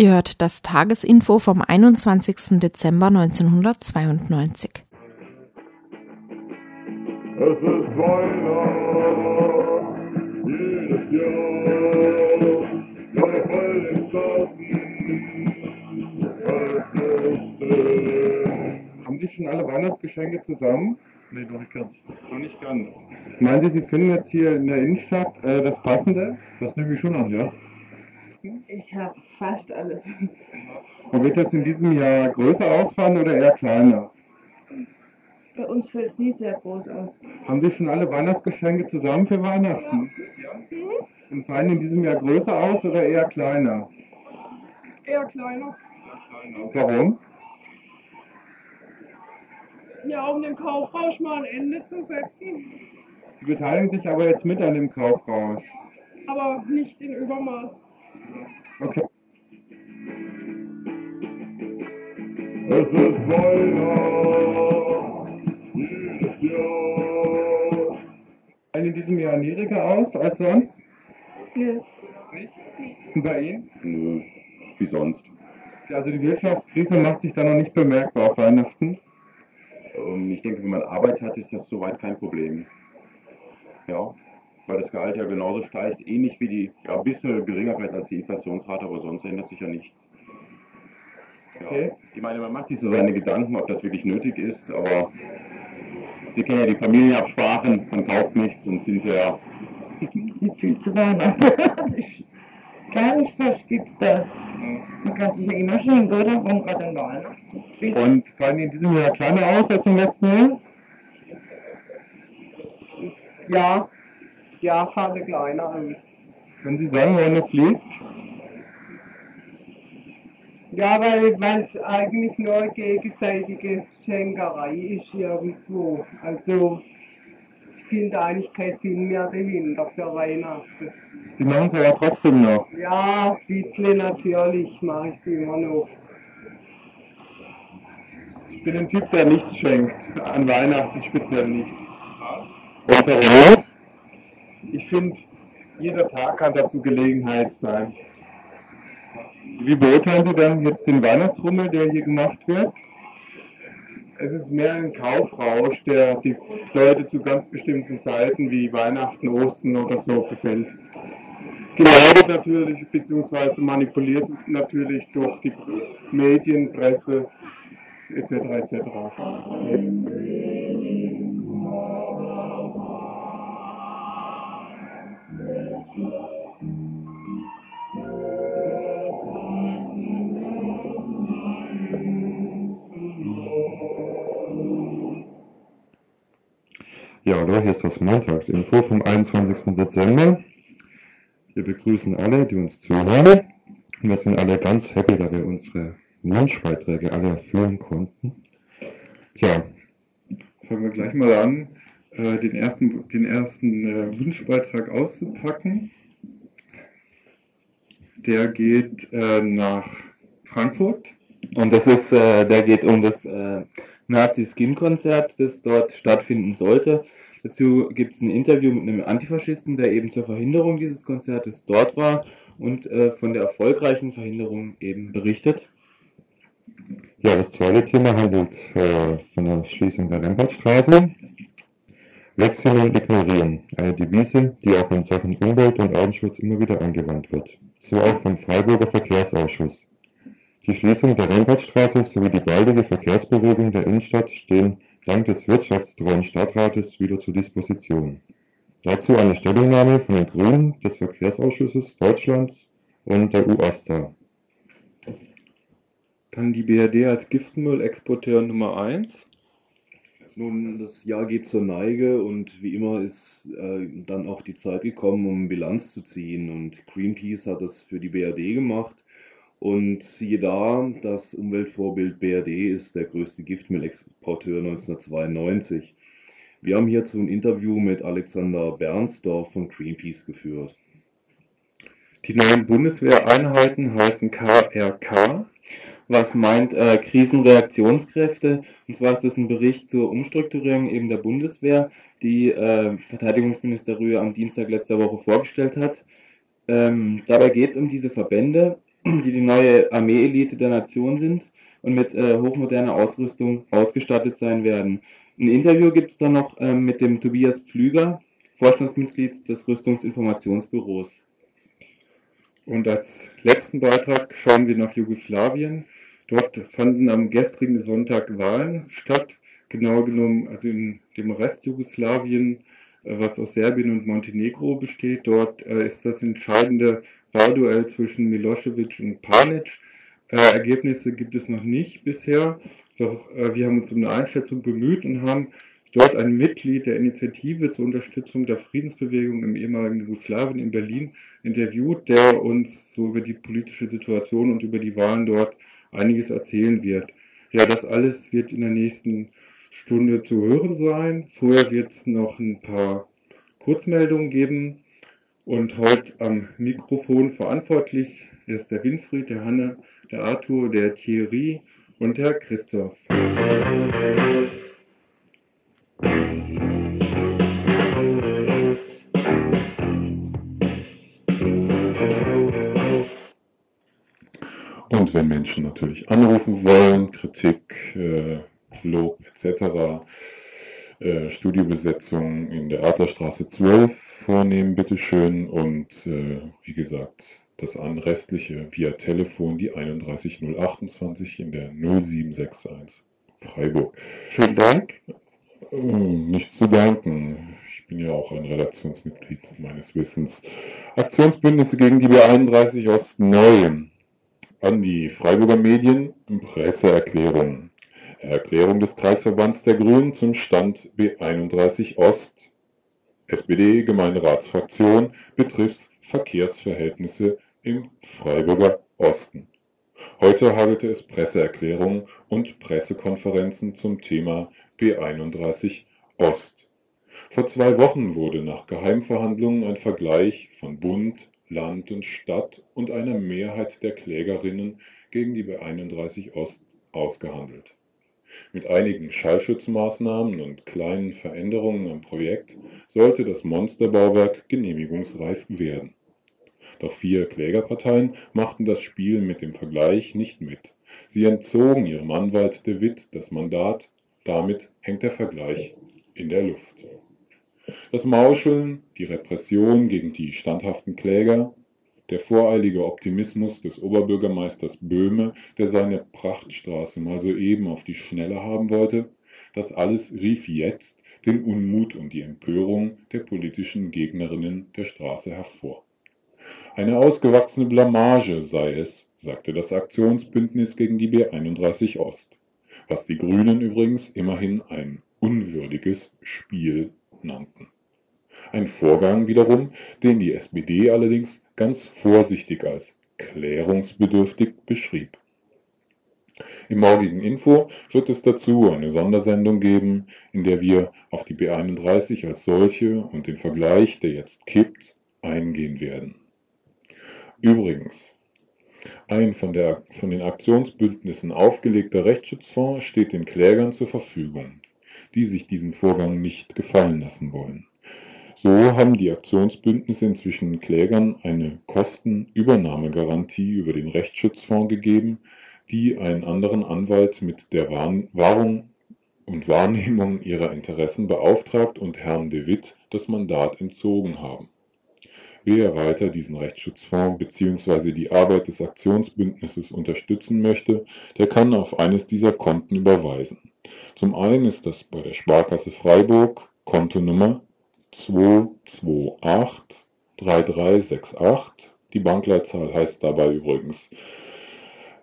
Ihr hört das Tagesinfo vom 21. Dezember 1992. Es ist Weihnacht, jedes Jahr, bei vollen Straßen, als Lüfte. Haben Sie schon alle Weihnachtsgeschenke zusammen? Nee, noch nicht ganz. Noch nicht ganz. Meinen Sie, Sie finden jetzt hier in der Innenstadt äh, das Passende? Das nehme ich schon an, ja. Ich habe fast alles. Und wird das in diesem Jahr größer ausfallen oder eher kleiner? Bei uns fällt es nie sehr groß aus. Haben Sie schon alle Weihnachtsgeschenke zusammen für Weihnachten? Und fallen in diesem Jahr größer aus oder eher kleiner? Eher kleiner. Warum? Ja, um dem Kaufrausch mal ein Ende zu setzen, Sie beteiligen sich aber jetzt mit an dem Kaufrausch. aber nicht in Übermaß. Okay. Es ist Weihnacht, jedes Jahr. Fallen in diesem Jahr niedriger aus als sonst? Nö. Und bei Ihnen? Nö, wie sonst. Ja, Also die Wirtschaftskrise macht sich da noch nicht bemerkbar auf Weihnachten. Ähm, Ich denke, wenn man Arbeit hat, ist das soweit kein Problem. Ja, weil das Gehalt ja genauso steigt, ähnlich wie die, ja, ein bisschen geringer vielleicht als die Inflationsrate, aber sonst ändert sich ja nichts. Ja. Okay. Ich meine, man macht sich so seine Gedanken, ob das wirklich nötig ist, aber Sie kennen ja die Familienabsprachen, man kauft nichts und sind ja, Nicht viel zu Weihnachten. Gar nicht was gibt's da. Man kann sich ja immer schenken, oder? Warum gerade an Weihnachten? Und fallen in diesem Jahr kleiner aus als im letzten Jahr? Ja, ja, falle kleiner aus. Können Sie sagen, woran das liegt? Ja, weil es eigentlich nur gegenseitige Schenkerei ist irgendwo. Also, ich finde eigentlich keinen Sinn mehr dahinter für Weihnachten. Sie machen es aber trotzdem noch. Ja, ein bisschen natürlich mache ich sie immer noch. Ich bin ein Typ, der nichts schenkt. An Weihnachten speziell nicht. Und warum? Ich finde, jeder Tag kann dazu Gelegenheit sein. Wie beurteilen Sie dann jetzt den Weihnachtsrummel, der hier gemacht wird? Es ist mehr ein Kaufrausch, der die Leute zu ganz bestimmten Zeiten wie Weihnachten, Ostern oder so befällt. Geleitet natürlich, beziehungsweise manipuliert natürlich durch die Medien, Presse etc. etc. Ja, hallo, hier ist das Montagsinfo vom 21. Dezember. Wir begrüßen alle, die uns zuhören. Wir sind alle ganz happy, da wir unsere Wunschbeiträge alle erfüllen konnten. Tja, Fangen wir gleich mal an, äh, den ersten, den ersten äh, Wunschbeitrag auszupacken. Der geht äh, nach Frankfurt. Und das ist, äh, der geht um das äh, Nazi-Skin-Konzert, das dort stattfinden sollte. Dazu gibt es ein Interview mit einem Antifaschisten, der eben zur Verhinderung dieses Konzertes dort war und äh, von der erfolgreichen Verhinderung eben berichtet. ja, das zweite Thema handelt äh, von der Schließung der Rempartstraße. Wechseln und ignorieren. Eine Devise, die auch in Sachen Umwelt- und Artenschutz immer wieder angewandt wird. So auch vom Freiburger Verkehrsausschuss. Die Schließung der Rempartstraße sowie die baldige Verkehrsberuhigung der Innenstadt stehen dank des wirtschaftstreuen Stadtrates wieder zur Disposition. Dazu eine Stellungnahme von den Grünen, des Verkehrsausschusses Deutschlands und der UASTA. Dann die BRD als Giftmüllexporteur Nummer 1. Nun, das Jahr geht zur Neige und wie immer ist äh, dann auch die Zeit gekommen, um Bilanz zu ziehen. Und Greenpeace hat das für die BRD gemacht. Und siehe da, das Umweltvorbild BRD ist der größte Giftmüllexporteur 1992. Wir haben hierzu ein Interview mit Alexander Bernsdorf von Greenpeace geführt. Die neuen Bundeswehreinheiten heißen KRK, was meint äh, Krisenreaktionskräfte. Und zwar ist das ein Bericht zur Umstrukturierung eben der Bundeswehr, die äh, Verteidigungsminister Rühe am Dienstag letzter Woche vorgestellt hat. Ähm, dabei geht es um diese Verbände, die die neue Armeeelite der Nation sind und mit äh, hochmoderner Ausrüstung ausgestattet sein werden. Ein Interview gibt es dann noch ähm, mit dem Tobias Pflüger, Vorstandsmitglied des Rüstungsinformationsbüros. Und als letzten Beitrag schauen wir nach Jugoslawien. Dort fanden am gestrigen Sonntag Wahlen statt, genau genommen also in dem Rest Jugoslawien, äh, was aus Serbien und Montenegro besteht. Dort äh, ist das entscheidende Wahlduell zwischen Milosevic und Panic. Äh, Ergebnisse gibt es noch nicht bisher, doch äh, wir haben uns um eine Einschätzung bemüht und haben dort ein Mitglied der Initiative zur Unterstützung der Friedensbewegung im ehemaligen Jugoslawien in Berlin interviewt, der uns so über die politische Situation und über die Wahlen dort einiges erzählen wird. Ja, das alles wird in der nächsten Stunde zu hören sein. Vorher wird es noch ein paar Kurzmeldungen geben. Und heute am Mikrofon verantwortlich ist der Winfried, der Hanne, der Arthur, der Thierry und der Christoph. Und wenn Menschen natürlich anrufen wollen, Kritik, äh, Lob etc., äh, Studiobesetzung in der Adlerstraße 12 vornehmen, bitteschön. Und äh, wie gesagt, das Anrestliche via Telefon die 31028 in der 0761 Freiburg. Vielen Dank. Hm, Nicht zu danken. Ich bin ja auch ein Redaktionsmitglied meines Wissens. Aktionsbündnisse gegen die B31 Ost neu. An die Freiburger Medien Presseerklärung. Erklärung des Kreisverbands der Grünen zum Stand B31 Ost. SPD Gemeinderatsfraktion betrifft Verkehrsverhältnisse im Freiburger Osten. Heute hagelte es Presseerklärungen und Pressekonferenzen zum Thema B31 Ost. Vor zwei Wochen wurde nach Geheimverhandlungen ein Vergleich von Bund, Land und Stadt und einer Mehrheit der Klägerinnen gegen die B31 Ost ausgehandelt. Mit einigen Schallschutzmaßnahmen und kleinen Veränderungen am Projekt sollte das Monsterbauwerk genehmigungsreif werden. Doch vier Klägerparteien machten das Spiel mit dem Vergleich nicht mit. Sie entzogen ihrem Anwalt de Witt das Mandat, damit hängt der Vergleich in der Luft. Das Mauscheln, die Repression gegen die standhaften Kläger, der voreilige Optimismus des Oberbürgermeisters Böhme, der seine Prachtstraße mal soeben auf die Schnelle haben wollte, das alles rief jetzt den Unmut und die Empörung der politischen Gegnerinnen der Straße hervor. Eine ausgewachsene Blamage sei es, sagte das Aktionsbündnis gegen die B31 Ost, was die Grünen übrigens immerhin ein unwürdiges Spiel nannten. Ein Vorgang wiederum, den die SPD allerdings ganz vorsichtig als klärungsbedürftig beschrieb. Im morgigen Info wird es dazu eine Sondersendung geben, in der wir auf die B31 als solche und den Vergleich, der jetzt kippt, eingehen werden. Übrigens, ein von, der, von den Aktionsbündnissen aufgelegter Rechtsschutzfonds steht den Klägern zur Verfügung, die sich diesen Vorgang nicht gefallen lassen wollen. So haben die Aktionsbündnisse inzwischen Klägern eine Kostenübernahmegarantie über den Rechtsschutzfonds gegeben, die einen anderen Anwalt mit der Wahrung und Wahrnehmung ihrer Interessen beauftragt und Herrn de Witt das Mandat entzogen haben. Wer weiter diesen Rechtsschutzfonds bzw. die Arbeit des Aktionsbündnisses unterstützen möchte, der kann auf eines dieser Konten überweisen. Zum einen ist das bei der Sparkasse Freiburg Kontonummer 228 3368. Die Bankleitzahl heißt dabei übrigens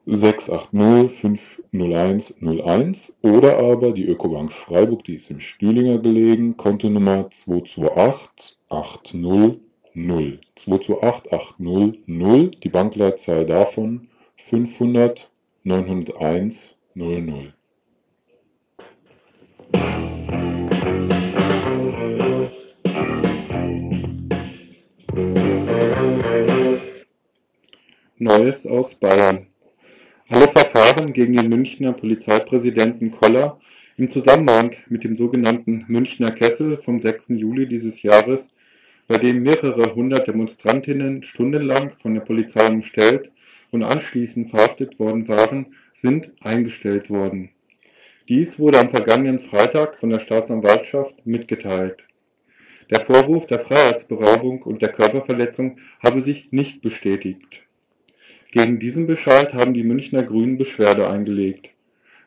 680-50101 oder aber die Ökobank Freiburg, die ist im Stühlinger gelegen, Kontonummer 228 80 0. 228800, die Bankleitzahl davon 500 901 00. Neues aus Bayern. Alle Verfahren gegen den Münchner Polizeipräsidenten Koller im Zusammenhang mit dem sogenannten Münchner Kessel vom 6. Juli dieses Jahres, bei dem mehrere hundert Demonstrantinnen stundenlang von der Polizei umstellt und anschließend verhaftet worden waren, sind eingestellt worden. Dies wurde am vergangenen Freitag von der Staatsanwaltschaft mitgeteilt. Der Vorwurf der Freiheitsberaubung und der Körperverletzung habe sich nicht bestätigt. Gegen diesen Bescheid haben die Münchner Grünen Beschwerde eingelegt.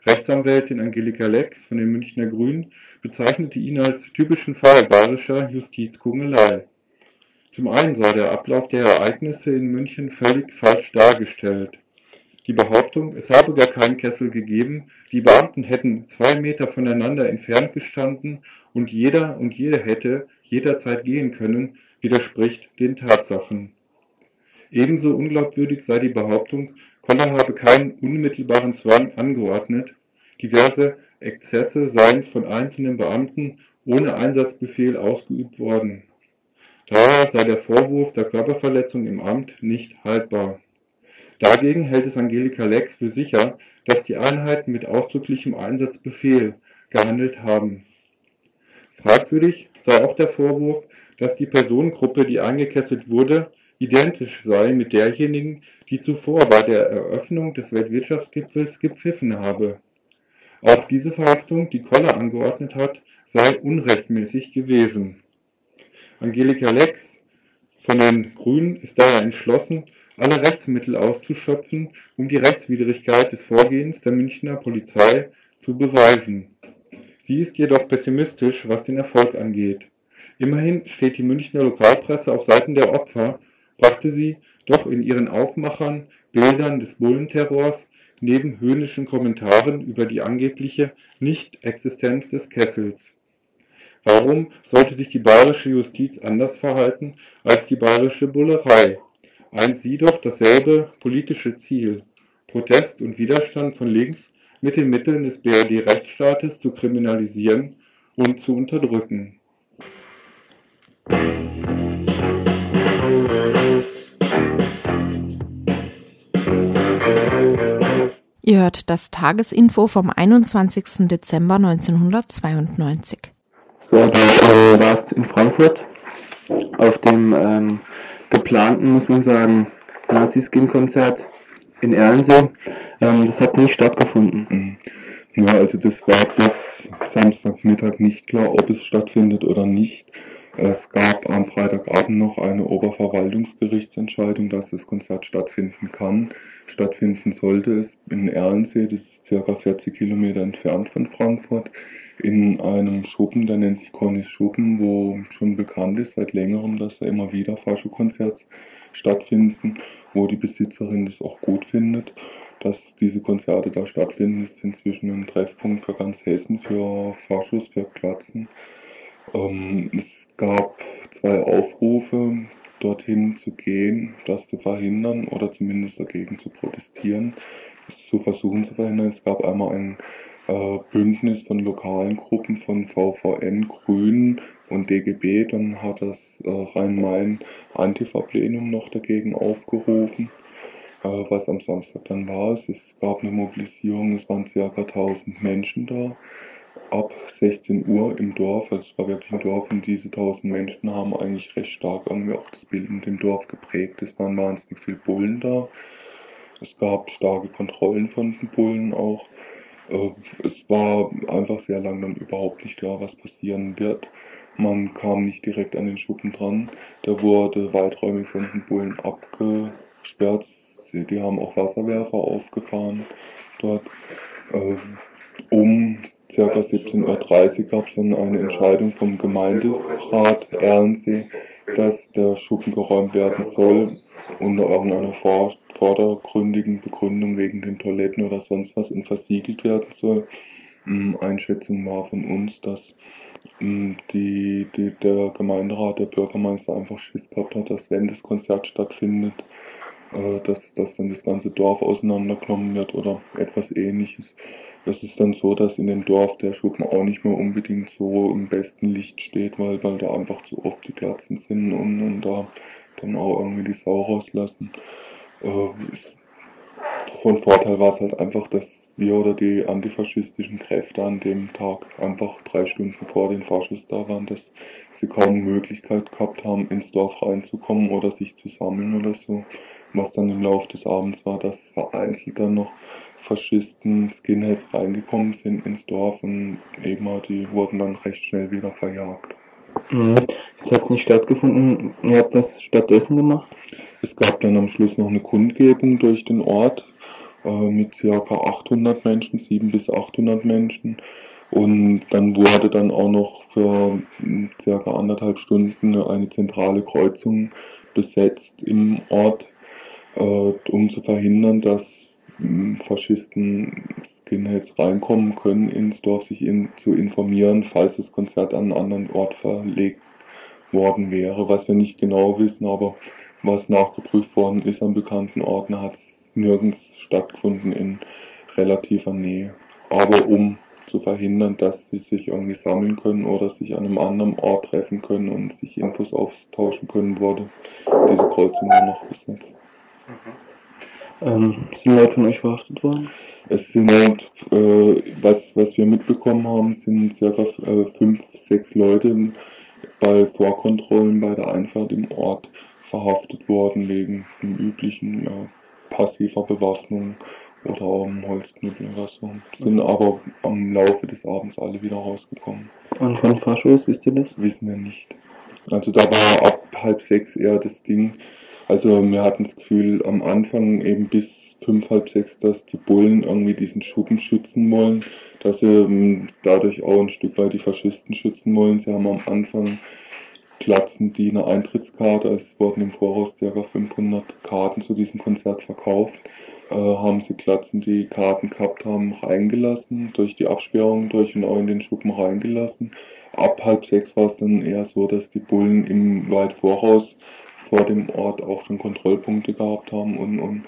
Rechtsanwältin Angelika Lex von den Münchner Grünen bezeichnete ihn als typischen Fall bayerischer Justizkugelei. Zum einen sei der Ablauf der Ereignisse in München völlig falsch dargestellt. Die Behauptung, es habe gar keinen Kessel gegeben, die Beamten hätten zwei Meter voneinander entfernt gestanden und jeder und jede hätte jederzeit gehen können, widerspricht den Tatsachen. Ebenso unglaubwürdig sei die Behauptung, Koller habe keinen unmittelbaren Zwang angeordnet, diverse Exzesse seien von einzelnen Beamten ohne Einsatzbefehl ausgeübt worden. Daher sei der Vorwurf der Körperverletzung im Amt nicht haltbar. Dagegen hält es Angelika Lex für sicher, dass die Einheiten mit ausdrücklichem Einsatzbefehl gehandelt haben. Fragwürdig sei auch der Vorwurf, dass die Personengruppe, die eingekesselt wurde, identisch sei mit derjenigen, die zuvor bei der Eröffnung des Weltwirtschaftsgipfels gepfiffen habe. Auch diese Verhaftung, die Koller angeordnet hat, sei unrechtmäßig gewesen. Angelika Lex von den Grünen ist daher entschlossen, alle Rechtsmittel auszuschöpfen, um die Rechtswidrigkeit des Vorgehens der Münchner Polizei zu beweisen. Sie ist jedoch pessimistisch, was den Erfolg angeht. Immerhin steht die Münchner Lokalpresse auf Seiten der Opfer, brachte sie doch in ihren Aufmachern Bildern des Bullenterrors neben höhnischen Kommentaren über die angebliche Nicht-Existenz des Kessels. Warum sollte sich die bayerische Justiz anders verhalten als die bayerische Bullerei? Eint sie doch dasselbe politische Ziel, Protest und Widerstand von links mit den Mitteln des BRD-Rechtsstaates zu kriminalisieren und zu unterdrücken. Ihr hört das Tagesinfo vom 21. Dezember 1992. So, du äh, warst in Frankfurt auf dem ähm, geplanten, muss man sagen, Nazi-Skin-Konzert in Erlensee. Ähm, das hat nicht stattgefunden. Ja, also das war bis Samstagmittag nicht klar, ob es stattfindet oder nicht. Es gab am Freitagabend noch eine Oberverwaltungsgerichtsentscheidung, dass das Konzert stattfinden kann. Stattfinden sollte es in Erlensee, das ist circa 40 Kilometer entfernt von Frankfurt, in einem Schuppen, der nennt sich Cornis Schuppen, wo schon bekannt ist seit längerem, dass da immer wieder Faschokonzerte stattfinden, wo die Besitzerin das auch gut findet dass diese Konzerte da stattfinden, ist inzwischen ein Treffpunkt für ganz Hessen, für Faschos, für Klatzen. Ähm, es gab zwei Aufrufe, dorthin zu gehen, das zu verhindern oder zumindest dagegen zu protestieren, es zu versuchen zu verhindern. Es gab einmal ein äh, Bündnis von lokalen Gruppen von VVN, Grünen und DGB. Dann hat das äh, Rhein-Main Antifa-Plenum noch dagegen aufgerufen äh, was am Samstag dann war. Es gab eine Mobilisierung, es waren ca. 1000 Menschen da. Ab 16 Uhr im Dorf, also es war wirklich ein Dorf und diese 1000 Menschen haben eigentlich recht stark irgendwie auch das Bild in dem Dorf geprägt. Es waren wahnsinnig viele Bullen da. Es gab starke Kontrollen von den Bullen auch. Äh, es war einfach sehr lang dann überhaupt nicht klar, was passieren wird. Man kam nicht direkt an den Schuppen dran. Der wurde weiträumig von den Bullen abgesperrt die haben auch Wasserwerfer aufgefahren dort. Äh, um ca. 17.30 Uhr gab es dann eine Entscheidung vom Gemeinderat Erlensee, dass der Schuppen geräumt werden soll, unter irgendeiner vor, vordergründigen Begründung wegen den Toiletten oder sonst was und versiegelt werden soll. Ähm, Einschätzung war von uns, dass ähm, die, die, der Gemeinderat, der Bürgermeister einfach Schiss gehabt hat, dass wenn das Konzert stattfindet, äh, dass, dass dann das ganze Dorf auseinandergenommen wird oder etwas ähnliches. Es ist dann so, dass in dem Dorf der Schuppen auch nicht mehr unbedingt so im besten Licht steht, weil, weil da einfach zu oft die Glatzen sind und, und da dann auch irgendwie die Sau rauslassen. Äh, von Vorteil war es halt einfach, dass wir oder die antifaschistischen Kräfte an dem Tag einfach drei Stunden vor den Faschos da waren, dass sie kaum Möglichkeit gehabt haben, ins Dorf reinzukommen oder sich zu sammeln oder so. Was dann im Laufe des Abends war, dass vereinzelt dann noch Faschisten, Skinheads reingekommen sind ins Dorf und eben halt, die wurden dann recht schnell wieder verjagt. Mhm. Jetzt hat es nicht stattgefunden. Ihr habt das stattdessen gemacht? Es gab dann am Schluss noch eine Kundgebung durch den Ort mit ca. 800 Menschen, 700 bis 800 Menschen. Und dann wurde dann auch noch für mm, circa anderthalb Stunden eine zentrale Kreuzung besetzt im Ort, äh, um zu verhindern, dass mm, Faschisten Skinheads reinkommen können ins Dorf, sich in, zu informieren, falls das Konzert an einen anderen Ort verlegt worden wäre, was wir nicht genau wissen, aber was nachgeprüft worden ist an bekannten Orten, hat es nirgends stattgefunden in relativer Nähe. Aber um zu verhindern, dass sie sich irgendwie sammeln können oder sich an einem anderen Ort treffen können und sich Infos austauschen können, wurde diese Kreuzung nur noch besetzt. Ähm, sind Leute von euch verhaftet worden? Es sind, äh, was, was wir mitbekommen haben, sind circa äh, fünf, sechs Leute bei Vorkontrollen bei der Einfahrt im Ort verhaftet worden wegen dem üblichen ja, passiver Bewaffnung oder im Holzknüppel oder so. Sind aber am Laufe des Abends alle wieder rausgekommen. Und von Faschos, wisst ihr das? Wissen wir nicht. Also da war ab halb sechs eher das Ding. Also wir hatten das Gefühl am Anfang eben bis fünf, halb sechs, dass die Bullen irgendwie diesen Schuppen schützen wollen, dass sie ähm, dadurch auch ein Stück weit die Faschisten schützen wollen. Sie haben am Anfang platzen die eine Eintrittskarte, es wurden im Voraus ca. 500 Karten zu diesem Konzert verkauft, äh, haben sie Klatzen, die Karten gehabt haben, reingelassen, durch die Absperrung durch und auch in den Schuppen reingelassen. Ab halb sechs war es dann eher so, dass die Bullen im weit Voraus vor dem Ort auch schon Kontrollpunkte gehabt haben und, und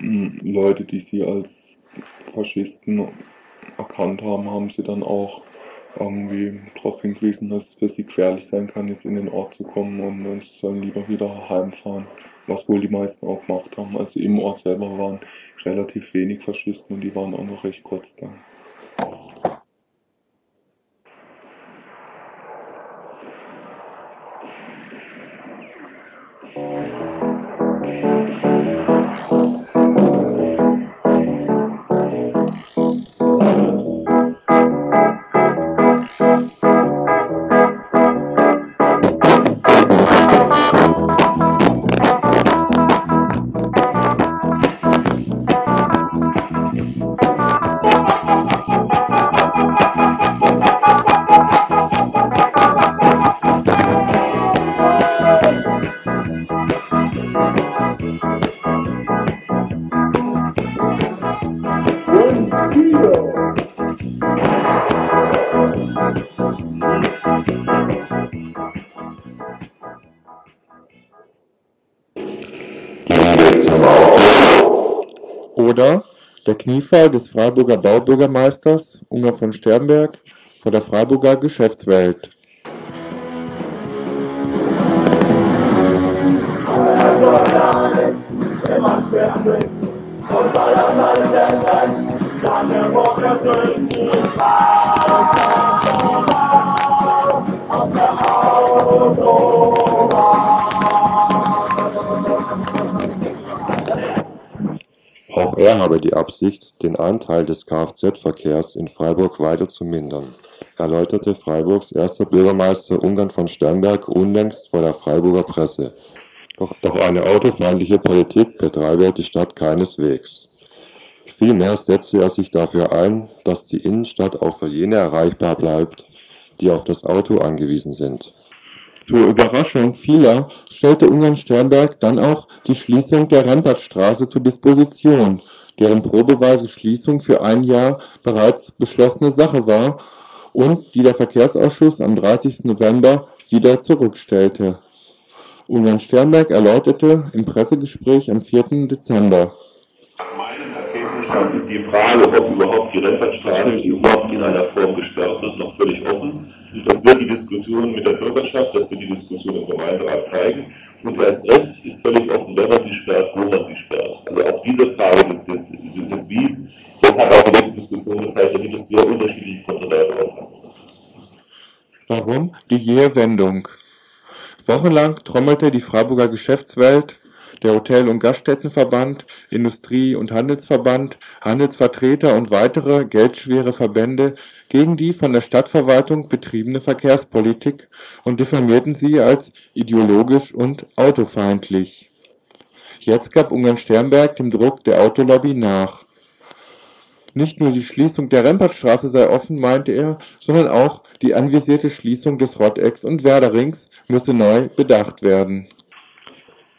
mh, Leute, die sie als Faschisten erkannt haben, haben sie dann auch irgendwie darauf hingewiesen, dass es für sie gefährlich sein kann, jetzt in den Ort zu kommen und, sie sollen lieber wieder heimfahren. Was wohl die meisten auch gemacht haben. Also im Ort selber waren relativ wenig Faschisten und die waren auch noch recht kurz da. Oder der Kniefall des Freiburger Baubürgermeisters Unger von Sternberg vor der Freiburger Geschäftswelt. Auch er habe die Absicht, den Anteil des Kfz-Verkehrs in Freiburg weiter zu mindern, erläuterte Freiburgs erster Bürgermeister Ungarn von Sternberg unlängst vor der Freiburger Presse. Doch, doch eine autofeindliche Politik betreibe die Stadt keineswegs. Vielmehr setze er sich dafür ein, dass die Innenstadt auch für jene erreichbar bleibt, die auf das Auto angewiesen sind. Zur Überraschung vieler stellte Ungarn Sternberg dann auch die Schließung der Rempertstraße zur Disposition, deren probeweise Schließung für ein Jahr bereits beschlossene Sache war und die der Verkehrsausschuss am 30. November wieder zurückstellte. Ungarn Sternberg erläuterte im Pressegespräch am 4. Dezember. Nach meinem Erkenntnisstand ist die Frage, ob überhaupt die Rempertstraße, überhaupt in einer Form gesperrt wird, noch völlig offen. Das wird die Diskussion mit der Bürgerschaft, das wird die Diskussion im Gemeinderat zeigen. Und erst recht ist völlig offen, wenn man sie sperrt, wo man sie sperrt. Also auch diese Frage des, des, des, Wies, das hat auch in der Diskussion gezeigt, da gibt es sehr unterschiedliche auffassen. Warum die jähe Wendung? Wochenlang trommelte die Freiburger Geschäftswelt, der Hotel- und Gaststättenverband, Industrie- und Handelsverband, Handelsvertreter und weitere geldschwere Verbände gegen die von der Stadtverwaltung betriebene Verkehrspolitik und diffamierten sie als ideologisch und autofeindlich. Jetzt gab Ungarn-Sternberg dem Druck der Autolobby nach. Nicht nur die Schließung der Rempertstraße sei offen, meinte er, sondern auch die anvisierte Schließung des Rottecks und Werderings müsse neu bedacht werden.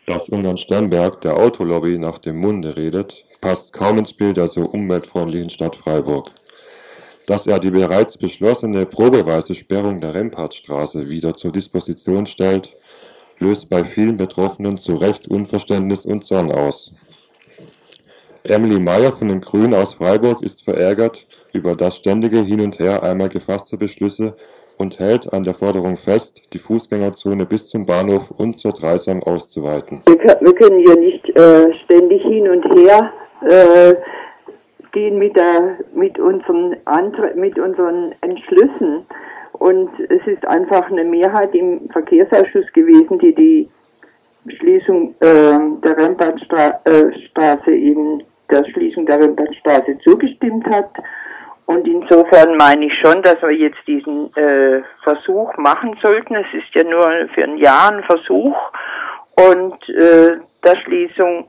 Dass Ungarn Sternberg der Autolobby nach dem Munde redet, passt kaum ins Bild der so umweltfreundlichen Stadt Freiburg. Dass er die bereits beschlossene probeweise Sperrung der Rempartstraße wieder zur Disposition stellt, löst bei vielen Betroffenen zu Recht Unverständnis und Zorn aus. Emily Meyer von den Grünen aus Freiburg ist verärgert über das ständige Hin und Her einmal gefasster Beschlüsse und hält an der Forderung fest, die Fußgängerzone bis zum Bahnhof und zur Dreisam auszuweiten. Wir, wir können hier nicht äh, ständig hin und her äh, gehen mit, der, mit, unseren mit unseren Entschlüssen. Und es ist einfach eine Mehrheit im Verkehrsausschuss gewesen, die die Schließung äh, der Rempartstraße äh, eben der Schließung der Rempartstraße zugestimmt hat. Und insofern meine ich schon, dass wir jetzt diesen äh, Versuch machen sollten. Es ist ja nur für ein Jahr ein Versuch und äh, der Schließung.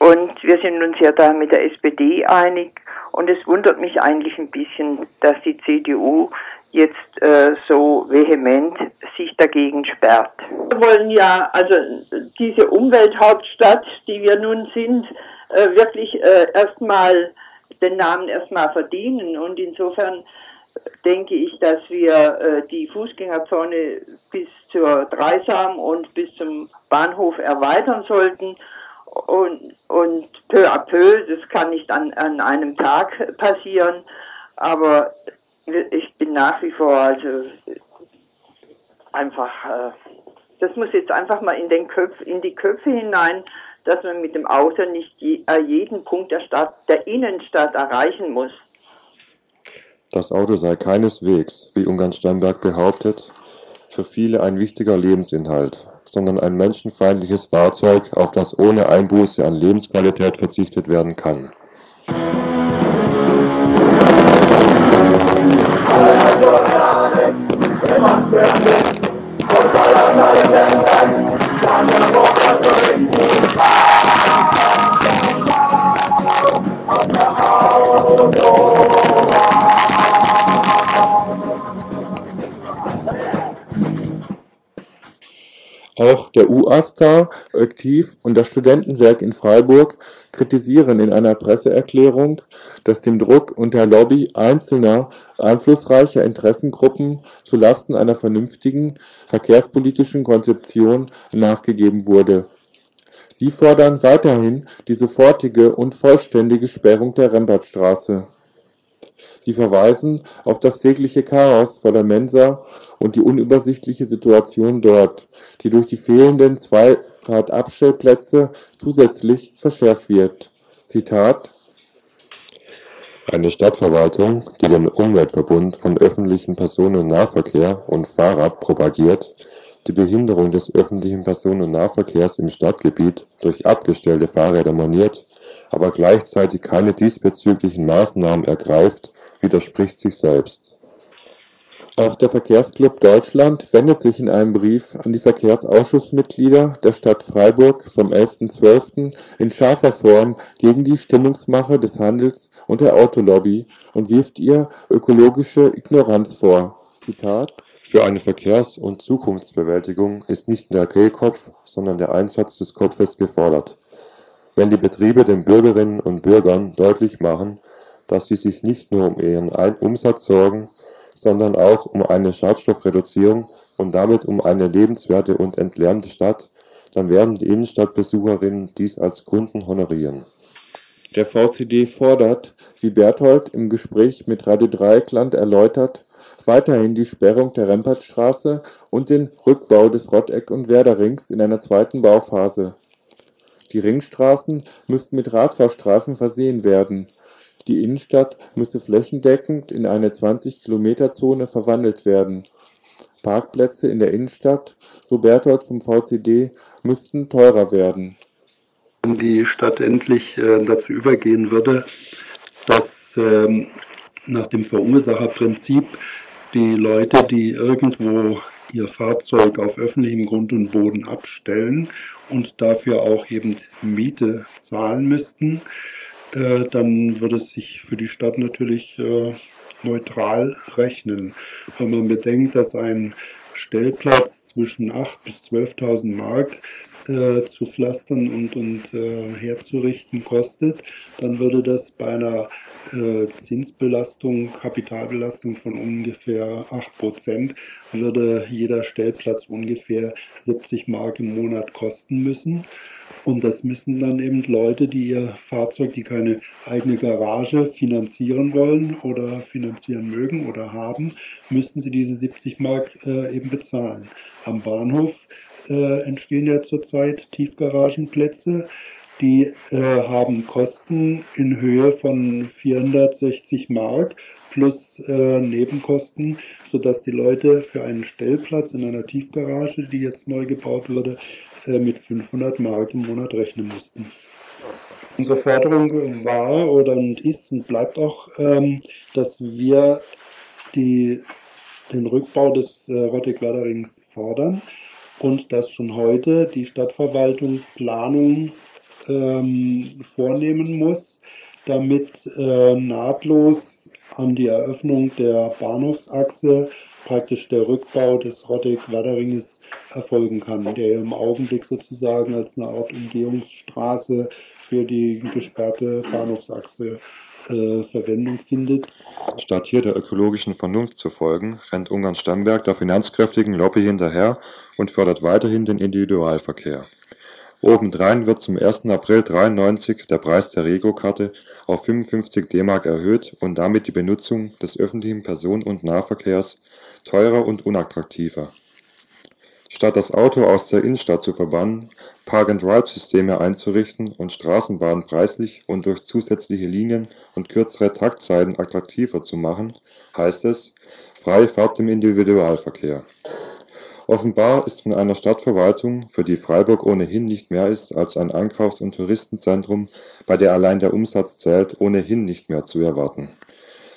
Und wir sind uns ja da mit der SPD einig. Und es wundert mich eigentlich ein bisschen, dass die CDU jetzt äh, so vehement sich dagegen sperrt. Wir wollen ja also diese Umwelthauptstadt, die wir nun sind, äh, wirklich äh, erstmal den Namen erstmal verdienen. Und insofern denke ich, dass wir äh, die Fußgängerzone bis zur Dreisam und bis zum Bahnhof erweitern sollten. Und, und peu à peu, das kann nicht an, an einem Tag passieren, aber ich bin nach wie vor also einfach, äh, das muss jetzt einfach mal in den Köpf, in die Köpfe hinein, dass man mit dem Auto nicht äh, jeden Punkt der Stadt, der Innenstadt erreichen muss. Das Auto sei keineswegs, wie Ungarn Sternberg behauptet, für viele ein wichtiger Lebensinhalt, sondern ein menschenfeindliches Fahrzeug, auf das ohne Einbuße an Lebensqualität verzichtet werden kann. Auch der UAStA aktiv und das Studentenwerk in Freiburg kritisieren in einer Presseerklärung, dass dem Druck und der Lobby einzelner einflussreicher Interessengruppen zu Lasten einer vernünftigen verkehrspolitischen Konzeption nachgegeben wurde. Sie fordern weiterhin die sofortige und vollständige Sperrung der Rempertstraße. Sie verweisen auf das tägliche Chaos vor der Mensa und die unübersichtliche Situation dort, die durch die fehlenden Zweiradabstellplätze zusätzlich verschärft wird. Zitat Eine Stadtverwaltung, die den Umweltverbund von öffentlichen Personennahverkehr und Fahrrad propagiert, die Behinderung des öffentlichen Personennahverkehrs im Stadtgebiet durch abgestellte Fahrräder moniert, aber gleichzeitig keine diesbezüglichen Maßnahmen ergreift, widerspricht sich selbst. Auch der Verkehrsclub Deutschland wendet sich in einem Brief an die Verkehrsausschussmitglieder der Stadt Freiburg vom 11.12. in scharfer Form gegen die Stimmungsmache des Handels und der Autolobby und wirft ihr ökologische Ignoranz vor. Zitat Für eine Verkehrs- und Zukunftsbewältigung ist nicht der Kehlkopf, sondern der Einsatz des Kopfes gefordert. Wenn die Betriebe den Bürgerinnen und Bürgern deutlich machen, dass sie sich nicht nur um ihren Umsatz sorgen, sondern auch um eine Schadstoffreduzierung und damit um eine lebenswerte und entlärmte Stadt, dann werden die Innenstadtbesucherinnen dies als Kunden honorieren. Der VCD fordert, wie Berthold im Gespräch mit Radio Dreieckland erläutert, weiterhin die Sperrung der Rempertstraße und den Rückbau des Rotteck- und Werderrings in einer zweiten Bauphase. Die Ringstraßen müssten mit Radfahrstreifen versehen werden. Die Innenstadt müsse flächendeckend in eine 20-Kilometer-Zone verwandelt werden. Parkplätze in der Innenstadt, so Berthold vom VCD, müssten teurer werden. Wenn die Stadt endlich äh, dazu übergehen würde, dass ähm, nach dem Verursacherprinzip die Leute, die irgendwo ihr Fahrzeug auf öffentlichem Grund und Boden abstellen und dafür auch eben Miete zahlen müssten, äh, dann würde es sich für die Stadt natürlich äh, neutral rechnen. Wenn man bedenkt, dass ein Stellplatz zwischen 8.000 bis 12.000 Mark äh, zu pflastern und, und äh, herzurichten kostet, dann würde das bei einer äh, Zinsbelastung, Kapitalbelastung von ungefähr 8%, würde jeder Stellplatz ungefähr 70 Mark im Monat kosten müssen. Und das müssen dann eben Leute, die ihr Fahrzeug, die keine eigene Garage finanzieren wollen oder finanzieren mögen oder haben, müssten sie diese 70 Mark äh, eben bezahlen. Am Bahnhof äh, entstehen ja zurzeit Tiefgaragenplätze. Die äh, haben Kosten in Höhe von 460 Mark plus äh, Nebenkosten, sodass die Leute für einen Stellplatz in einer Tiefgarage, die jetzt neu gebaut wurde, äh, mit 500 Mark im Monat rechnen mussten. Unsere Forderung war oder ist und bleibt auch, ähm, dass wir die, den Rückbau des äh, Rottig-Werderings fordern und dass schon heute die Stadtverwaltung Planung ähm, vornehmen muss, damit äh, nahtlos an die Eröffnung der Bahnhofsachse praktisch der Rückbau des Rottig-Waderinges erfolgen kann, der im Augenblick sozusagen als eine Art Umgehungsstraße für die gesperrte Bahnhofsachse äh, Verwendung findet. Statt hier der ökologischen Vernunft zu folgen, rennt Ungarn-Stamberg der finanzkräftigen Lobby hinterher und fördert weiterhin den Individualverkehr. Obendrein wird zum 1. April 93 der Preis der Rego-Karte auf 55 D-Mark erhöht und damit die Benutzung des öffentlichen Personen- und Nahverkehrs teurer und unattraktiver. Statt das Auto aus der Innenstadt zu verbannen, Park-and-Ride-Systeme einzurichten und Straßenbahnen preislich und durch zusätzliche Linien und kürzere Taktzeiten attraktiver zu machen, heißt es freie Fahrt im Individualverkehr. Offenbar ist von einer Stadtverwaltung, für die Freiburg ohnehin nicht mehr ist als ein Einkaufs- und Touristenzentrum, bei der allein der Umsatz zählt, ohnehin nicht mehr zu erwarten.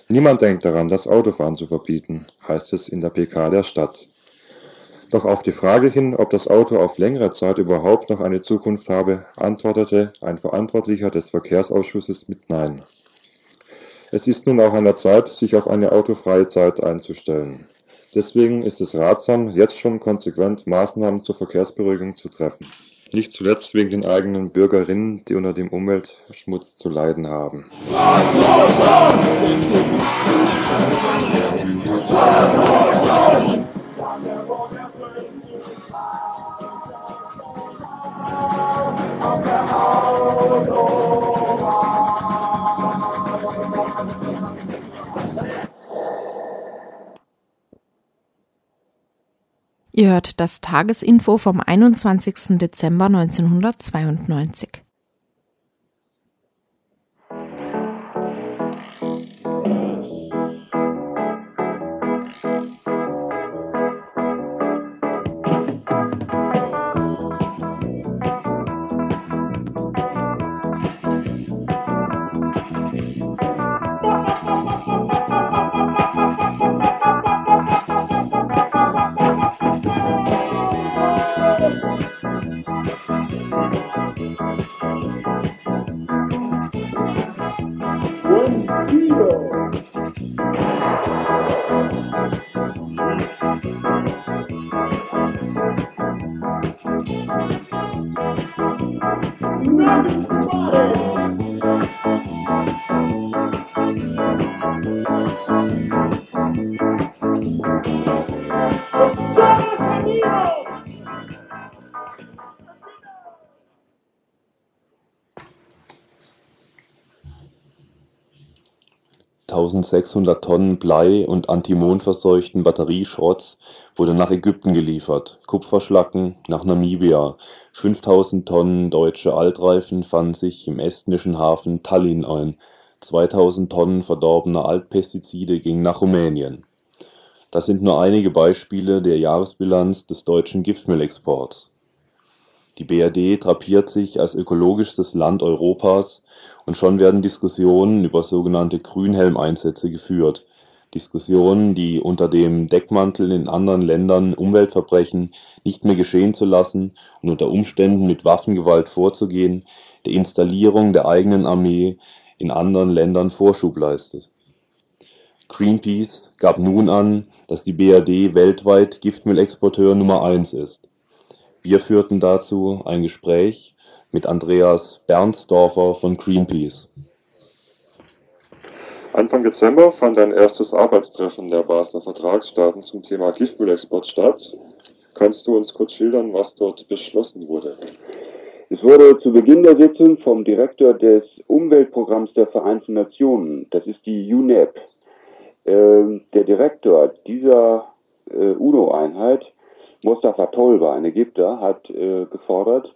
Niemand denkt daran, das Autofahren zu verbieten, heißt es in der PK der Stadt. Doch auf die Frage hin, ob das Auto auf längere Zeit überhaupt noch eine Zukunft habe, antwortete ein Verantwortlicher des Verkehrsausschusses mit Nein. Es ist nun auch an der Zeit, sich auf eine autofreie Zeit einzustellen. Deswegen ist es ratsam, jetzt schon konsequent Maßnahmen zur Verkehrsberuhigung zu treffen. Nicht zuletzt wegen den eigenen Bürgerinnen, die unter dem Umweltschmutz zu leiden haben. Ihr hört das Tagesinfo vom 21. Dezember 1992. 1600 Tonnen Blei- und antimonverseuchten Batterieschrott wurde nach Ägypten geliefert, Kupferschlacken nach Namibia, 5000 Tonnen deutsche Altreifen fanden sich im estnischen Hafen Tallinn ein, 2000 Tonnen verdorbener Altpestizide gingen nach Rumänien. Das sind nur einige Beispiele der Jahresbilanz des deutschen Giftmüllexports. Die BRD drapiert sich als ökologischstes Land Europas und schon werden Diskussionen über sogenannte Grünhelmeinsätze geführt, Diskussionen, die unter dem Deckmantel in anderen Ländern Umweltverbrechen nicht mehr geschehen zu lassen und unter Umständen mit Waffengewalt vorzugehen, der Installierung der eigenen Armee in anderen Ländern Vorschub leistet. Greenpeace gab nun an, dass die BRD weltweit Giftmüllexporteur Nummer eins ist. Wir führten dazu ein Gespräch mit Andreas Bernsdorfer von Greenpeace. Anfang Dezember fand ein erstes Arbeitstreffen der Basler Vertragsstaaten zum Thema Giftmüllexport statt. Kannst du uns kurz schildern, was dort beschlossen wurde? Es wurde zu Beginn der Sitzung vom Direktor des Umweltprogramms der Vereinten Nationen, das ist die UNEP, äh, der Direktor dieser äh, UNO-Einheit, Mustafa Tolba, ein Ägypter, hat äh, gefordert,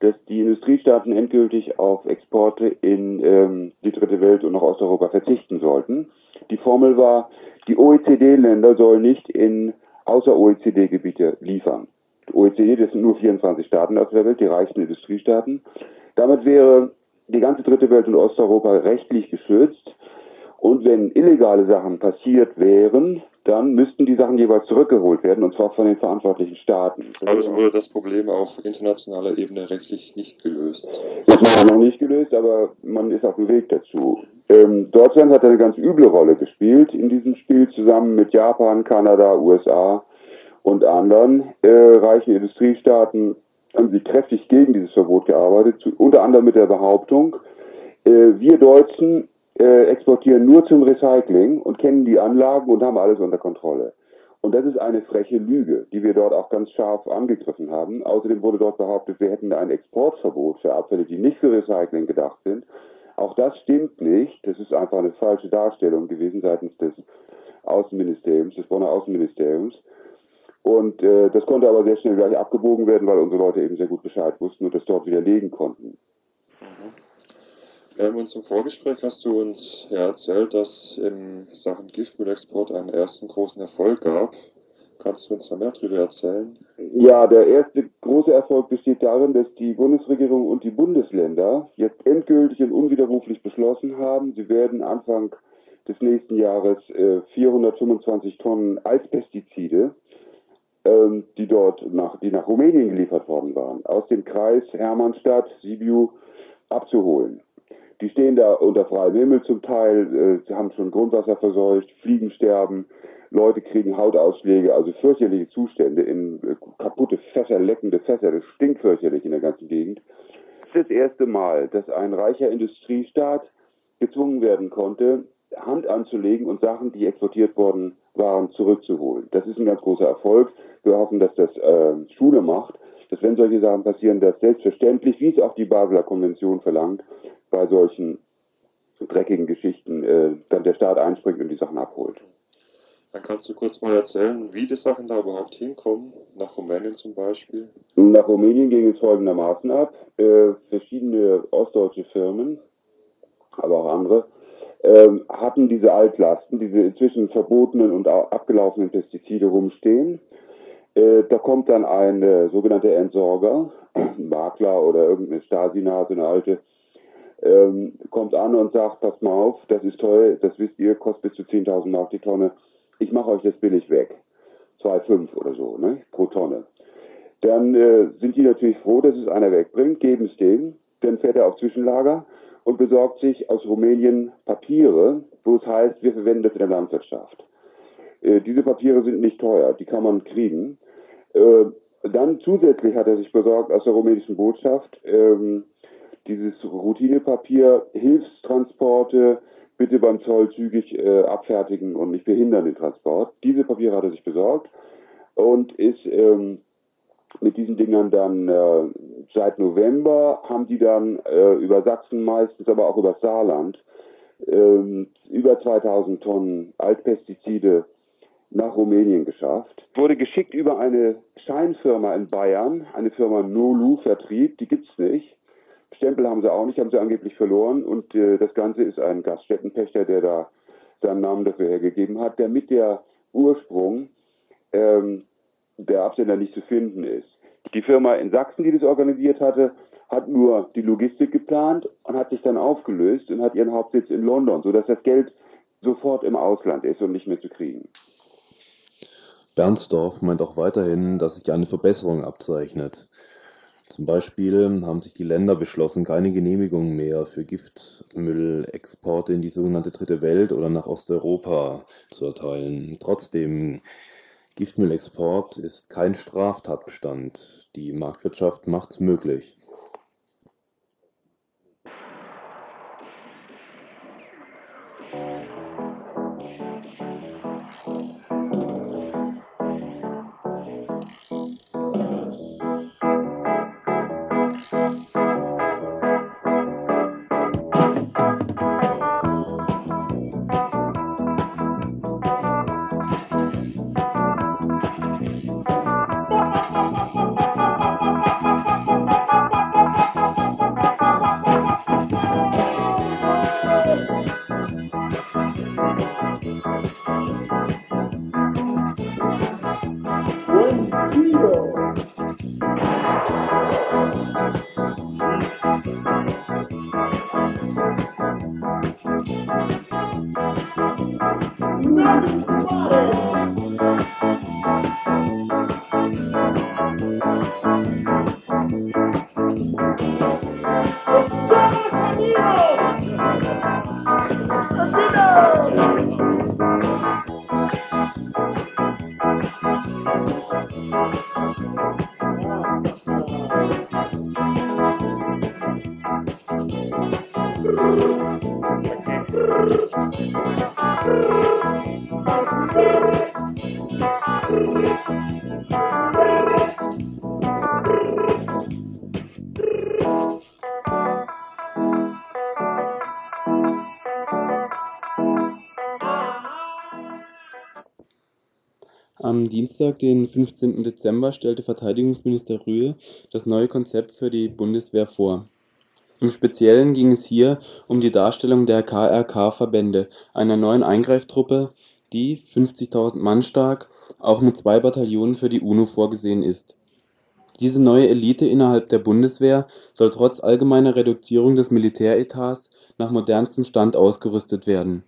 dass die Industriestaaten endgültig auf Exporte in ähm, die dritte Welt und nach Osteuropa verzichten sollten. Die Formel war, die OECD-Länder sollen nicht in außer-OECD-Gebiete liefern. Die OECD, das sind nur 24 Staaten auf der Welt, die reichsten Industriestaaten. Damit wäre die ganze dritte Welt und Osteuropa rechtlich geschützt. Und wenn illegale Sachen passiert wären, dann müssten die Sachen jeweils zurückgeholt werden, und zwar von den verantwortlichen Staaten. Also wurde das Problem auf internationaler Ebene rechtlich nicht gelöst. Das war noch nicht gelöst, aber man ist auf dem Weg dazu. Ähm, Deutschland hat eine ganz üble Rolle gespielt in diesem Spiel, zusammen mit Japan, Kanada, USA und anderen äh, reichen Industriestaaten haben sie kräftig gegen dieses Verbot gearbeitet, zu, unter anderem mit der Behauptung, äh, wir Deutschen äh, exportieren nur zum Recycling und kennen die Anlagen und haben alles unter Kontrolle. Und das ist eine freche Lüge, die wir dort auch ganz scharf angegriffen haben. Außerdem wurde dort behauptet, wir hätten ein Exportverbot für Abfälle, die nicht für Recycling gedacht sind. Auch das stimmt nicht. Das ist einfach eine falsche Darstellung gewesen seitens des Außenministeriums, des Bonner Außenministeriums. Und äh, das konnte aber sehr schnell gleich abgebogen werden, weil unsere Leute eben sehr gut Bescheid wussten und das dort widerlegen konnten. Ähm, und zum Vorgespräch hast du uns ja erzählt, dass in Sachen Giftmüllexport einen ersten großen Erfolg gab. Kannst du uns da mehr darüber erzählen? Ja, der erste große Erfolg besteht darin, dass die Bundesregierung und die Bundesländer jetzt endgültig und unwiderruflich beschlossen haben, sie werden Anfang des nächsten Jahres äh, 425 Tonnen Altpestizide, ähm, die dort nach, die nach Rumänien geliefert worden waren, aus dem Kreis Hermannstadt, Sibiu abzuholen. Die stehen da unter freiem Himmel zum Teil, äh, haben schon Grundwasser verseucht, Fliegen sterben, Leute kriegen Hautausschläge, also fürchterliche Zustände in äh, kaputte Fässer, leckende Fässer, das stinkt fürchterlich in der ganzen Gegend. Das ist das erste Mal, dass ein reicher Industriestaat gezwungen werden konnte, Hand anzulegen und Sachen, die exportiert worden waren, zurückzuholen. Das ist ein ganz großer Erfolg. Wir hoffen, dass das äh, Schule macht, dass wenn solche Sachen passieren, dass selbstverständlich, wie es auch die Basler Konvention verlangt, bei solchen dreckigen Geschichten äh, dann der Staat einspringt und die Sachen abholt. Dann kannst du kurz mal erzählen, wie die Sachen da überhaupt hinkommen, nach Rumänien zum Beispiel. Nach Rumänien ging es folgendermaßen ab. Äh, verschiedene ostdeutsche Firmen, aber auch andere, äh, hatten diese Altlasten, diese inzwischen verbotenen und abgelaufenen Pestizide rumstehen. Äh, da kommt dann ein sogenannter Entsorger, ein Makler oder irgendeine Stasi-Nase, eine alte, ähm, kommt an und sagt, pass mal auf, das ist toll, das wisst ihr, kostet bis zu 10.000 Mark die Tonne, ich mache euch das billig weg. 2,5 oder so, ne, pro Tonne. Dann äh, sind die natürlich froh, dass es einer wegbringt, geben es dem, dann fährt er auf Zwischenlager und besorgt sich aus Rumänien Papiere, wo es heißt, wir verwenden das in der Landwirtschaft. Äh, diese Papiere sind nicht teuer, die kann man kriegen. Äh, dann zusätzlich hat er sich besorgt aus der rumänischen Botschaft, ähm, dieses Routinepapier, Hilfstransporte bitte beim Zoll zügig äh, abfertigen und nicht behindern den Transport. Diese Papiere hat er sich besorgt und ist ähm, mit diesen Dingern dann äh, seit November haben die dann äh, über Sachsen meistens, aber auch über Saarland ähm, über 2000 Tonnen Altpestizide nach Rumänien geschafft. Wurde geschickt über eine Scheinfirma in Bayern, eine Firma Nolu Vertrieb, die gibt's nicht. Stempel haben sie auch nicht, haben sie angeblich verloren und äh, das Ganze ist ein Gaststättenpächter, der da seinen Namen dafür hergegeben hat, damit der Ursprung ähm, der Absender nicht zu finden ist. Die Firma in Sachsen, die das organisiert hatte, hat nur die Logistik geplant und hat sich dann aufgelöst und hat ihren Hauptsitz in London, sodass das Geld sofort im Ausland ist und nicht mehr zu kriegen. Bernsdorf meint auch weiterhin, dass sich eine Verbesserung abzeichnet. Zum Beispiel haben sich die Länder beschlossen, keine Genehmigungen mehr für Giftmüllexporte in die sogenannte Dritte Welt oder nach Osteuropa zu erteilen. Trotzdem, Giftmüllexport ist kein Straftatbestand. Die Marktwirtschaft macht's möglich. Am Dienstag, den 15. Dezember, stellte Verteidigungsminister Rühe das neue Konzept für die Bundeswehr vor. Im Speziellen ging es hier um die Darstellung der KRK-Verbände, einer neuen Eingreiftruppe, die, 50.000 Mann stark, auch mit zwei Bataillonen für die UNO vorgesehen ist. Diese neue Elite innerhalb der Bundeswehr soll trotz allgemeiner Reduzierung des Militäretats nach modernstem Stand ausgerüstet werden.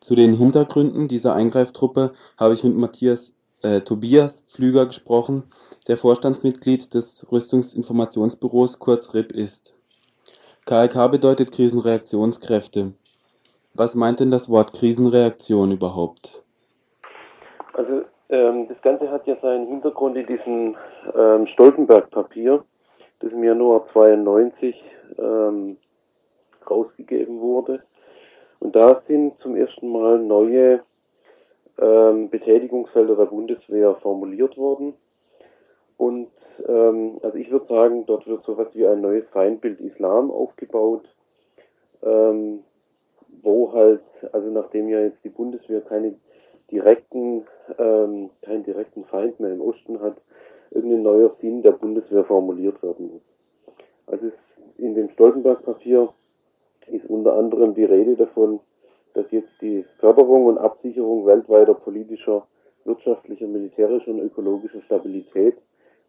Zu den Hintergründen dieser Eingreiftruppe habe ich mit Matthias äh, Tobias Pflüger gesprochen, der Vorstandsmitglied des Rüstungsinformationsbüros kurz RIP ist. KRK bedeutet Krisenreaktionskräfte. Was meint denn das Wort Krisenreaktion überhaupt? Also ähm, das Ganze hat ja seinen Hintergrund in diesem ähm, Stoltenberg-Papier, das im Januar 92 ähm, rausgegeben wurde. Und da sind zum ersten Mal neue ähm, Betätigungsfelder der Bundeswehr formuliert worden. Und ähm, also ich würde sagen, dort wird so etwas wie ein neues Feindbild Islam aufgebaut, ähm, wo halt, also nachdem ja jetzt die Bundeswehr keine direkten, ähm, keinen direkten Feind mehr im Osten hat, irgendein neuer Sinn der Bundeswehr formuliert werden muss. Also in dem Stoltenberg-Papier ist unter anderem die Rede davon, dass jetzt die Förderung und Absicherung weltweiter politischer, wirtschaftlicher, militärischer und ökologischer Stabilität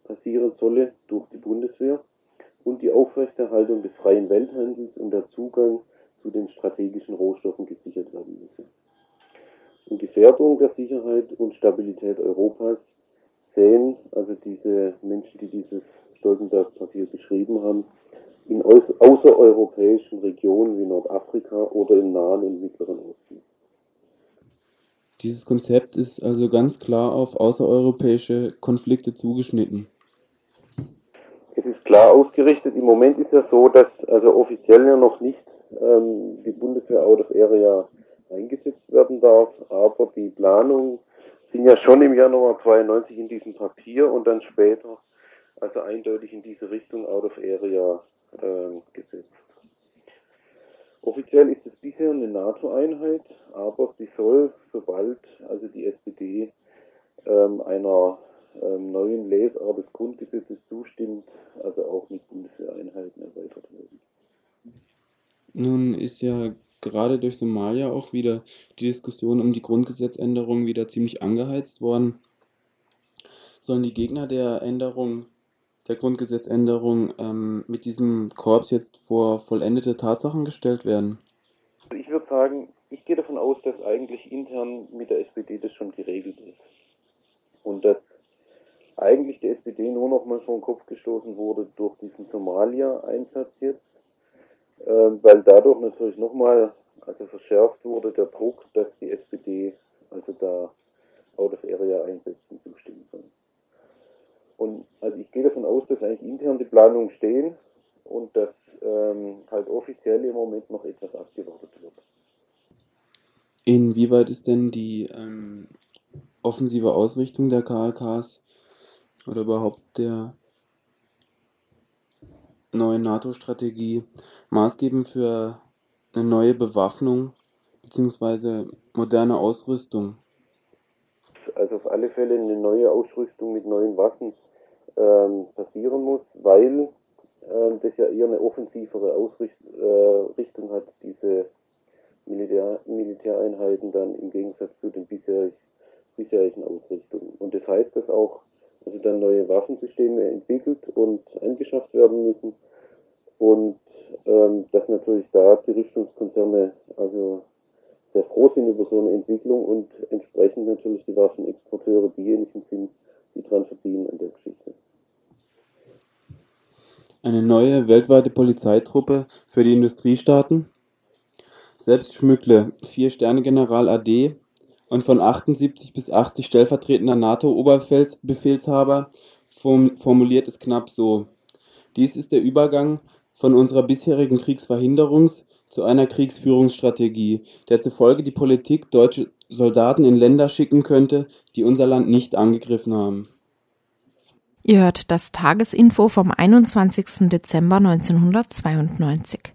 passieren solle durch die Bundeswehr und die Aufrechterhaltung des freien Welthandels und der Zugang zu den strategischen Rohstoffen gesichert werden müsse. Und Gefährdung der Sicherheit und Stabilität Europas sehen also diese Menschen, die dieses Stoltenberg-Papier geschrieben haben, in außereuropäischen Regionen wie Nordafrika oder im Nahen und Mittleren Osten. Dieses Konzept ist also ganz klar auf außereuropäische Konflikte zugeschnitten. Es ist klar ausgerichtet. Im Moment ist ja so, dass also offiziell ja noch nicht ähm, die Bundeswehr out of area eingesetzt werden darf, aber die Planungen sind ja schon im Januar 92 in diesem Papier und dann später also eindeutig in diese Richtung out of area äh, gesetzt. Offiziell ist es bisher eine NATO-Einheit, aber sie soll, sobald also die SPD ähm, einer ähm, neuen Lesart des Grundgesetzes zustimmt, also auch mit Bundeswehreinheiten erweitert werden. Nun ist ja gerade durch Somalia auch wieder die Diskussion um die Grundgesetzänderung wieder ziemlich angeheizt worden. Sollen die Gegner der Änderung, der Grundgesetzänderung ähm, mit diesem Korps jetzt vor vollendete Tatsachen gestellt werden? Ich würde sagen, ich gehe davon aus, dass eigentlich intern mit der SPD das schon geregelt ist. Und dass eigentlich die SPD nur noch mal vor den Kopf gestoßen wurde durch diesen Somalia-Einsatz jetzt, äh, weil dadurch natürlich nochmal also verschärft wurde der Druck, dass die SPD also da out of area Einsätzen zustimmen soll. Und also ich gehe davon aus, dass eigentlich intern die Planungen stehen und dass ähm, halt offiziell im Moment noch etwas abgewartet wird. Inwieweit ist denn die ähm, offensive Ausrichtung der KRKs oder überhaupt der neuen NATO-Strategie maßgebend für eine neue Bewaffnung bzw. moderne Ausrüstung? Fälle eine neue Ausrüstung mit neuen Waffen ähm, passieren muss, weil ähm, das ja eher eine offensivere Ausrichtung äh, hat, diese Militär, Militäreinheiten dann im Gegensatz zu den bisherigen Ausrichtungen. Und das heißt, dass auch also dann neue Waffensysteme entwickelt und angeschafft werden müssen und ähm, dass natürlich da die Rüstungskonzerne also sehr froh sind über so eine Entwicklung und entsprechend natürlich die Waffenexporteure diejenigen sind, die dran verdienen an der Geschichte. Eine neue weltweite Polizeitruppe für die Industriestaaten? Selbst Schmückle, Vier-Sterne-General AD und von 78 bis 80 stellvertretender NATO-Oberbefehlshaber formuliert es knapp so: Dies ist der Übergang von unserer bisherigen Kriegsverhinderungs- zu einer Kriegsführungsstrategie, der zufolge die Politik deutsche Soldaten in Länder schicken könnte, die unser Land nicht angegriffen haben. Ihr hört das Tagesinfo vom 21. Dezember 1992.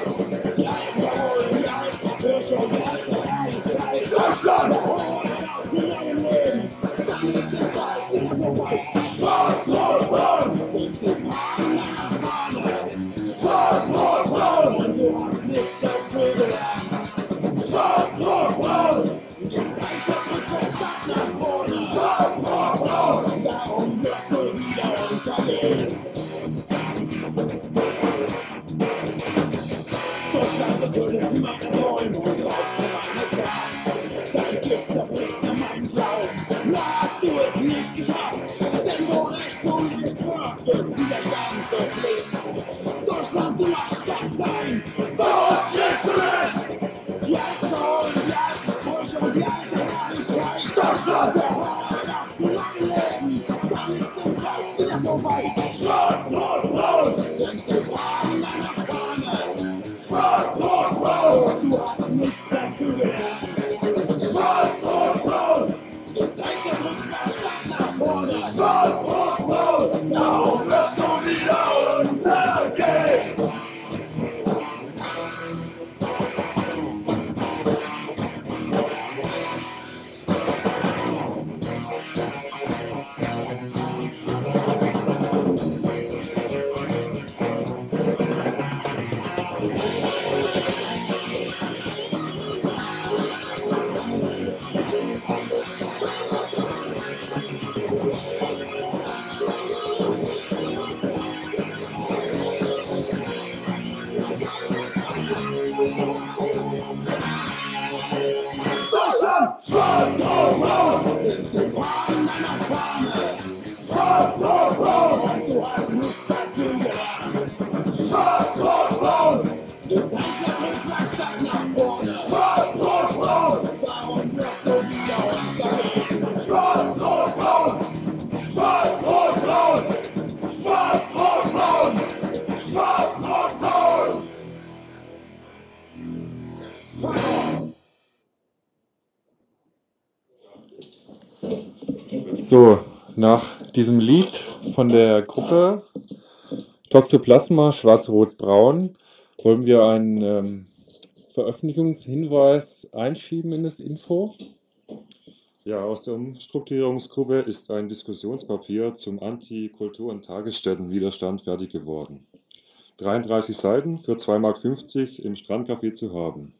Trump! Trump! Diesem Lied von der Gruppe Toxoplasma Schwarz-Rot-Braun wollen wir einen ähm, Veröffentlichungshinweis einschieben in das Info. Ja, aus der Umstrukturierungsgruppe ist ein Diskussionspapier zum Anti-Kultur- und Tagesstättenwiderstand fertig geworden. 33 Seiten für 2,50 Mark im Strandcafé zu haben.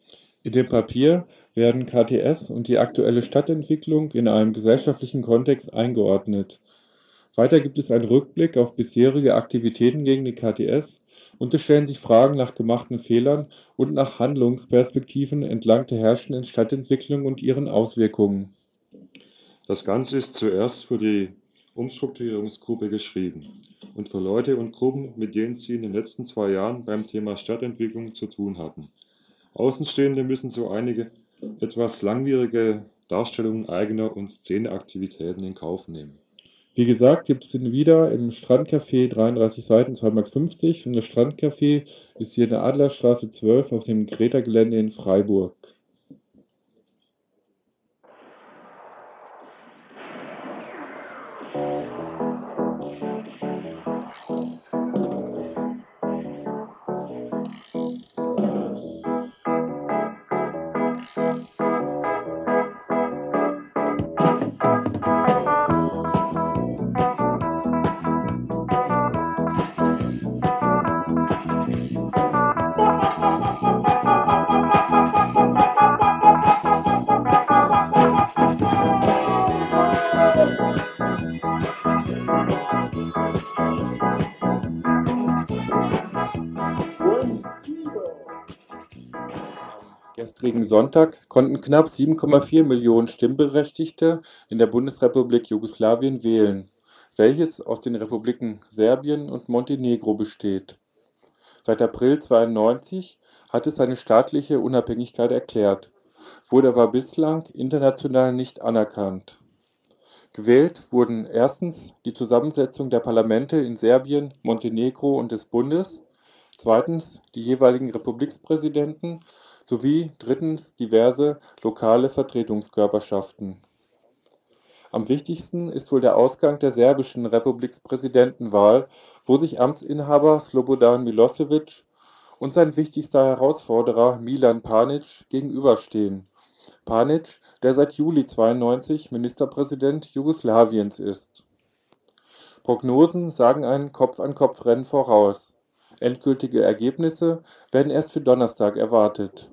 In dem Papier werden KTS und die aktuelle Stadtentwicklung in einem gesellschaftlichen Kontext eingeordnet. Weiter gibt es einen Rückblick auf bisherige Aktivitäten gegen die KTS und es stellen sich Fragen nach gemachten Fehlern und nach Handlungsperspektiven entlang der herrschenden Stadtentwicklung und ihren Auswirkungen. Das Ganze ist zuerst für die Umstrukturierungsgruppe geschrieben und für Leute und Gruppen, mit denen sie in den letzten zwei Jahren beim Thema Stadtentwicklung zu tun hatten. Außenstehende müssen so einige etwas langwierige Darstellungen eigener und Szeneaktivitäten in Kauf nehmen. Wie gesagt, gibt es ihn wieder im Strandcafé 33 Seiten 2,50 Mark und das Strandcafé ist hier in der Adlerstraße 12 auf dem Greta-Gelände in Freiburg. Sonntag konnten knapp 7,4 Millionen Stimmberechtigte in der Bundesrepublik Jugoslawien wählen, welches aus den Republiken Serbien und Montenegro besteht. Seit April 1992 hat es seine staatliche Unabhängigkeit erklärt, wurde aber bislang international nicht anerkannt. Gewählt wurden erstens die Zusammensetzung der Parlamente in Serbien, Montenegro und des Bundes, zweitens die jeweiligen Republikpräsidenten sowie drittens diverse lokale Vertretungskörperschaften. Am wichtigsten ist wohl der Ausgang der serbischen Republikpräsidentenwahl, wo sich Amtsinhaber Slobodan Milosevic und sein wichtigster Herausforderer Milan Panic gegenüberstehen. Panic, der seit Juli 92 Ministerpräsident Jugoslawiens ist. Prognosen sagen ein Kopf-an-Kopf-Rennen voraus. Endgültige Ergebnisse werden erst für Donnerstag erwartet.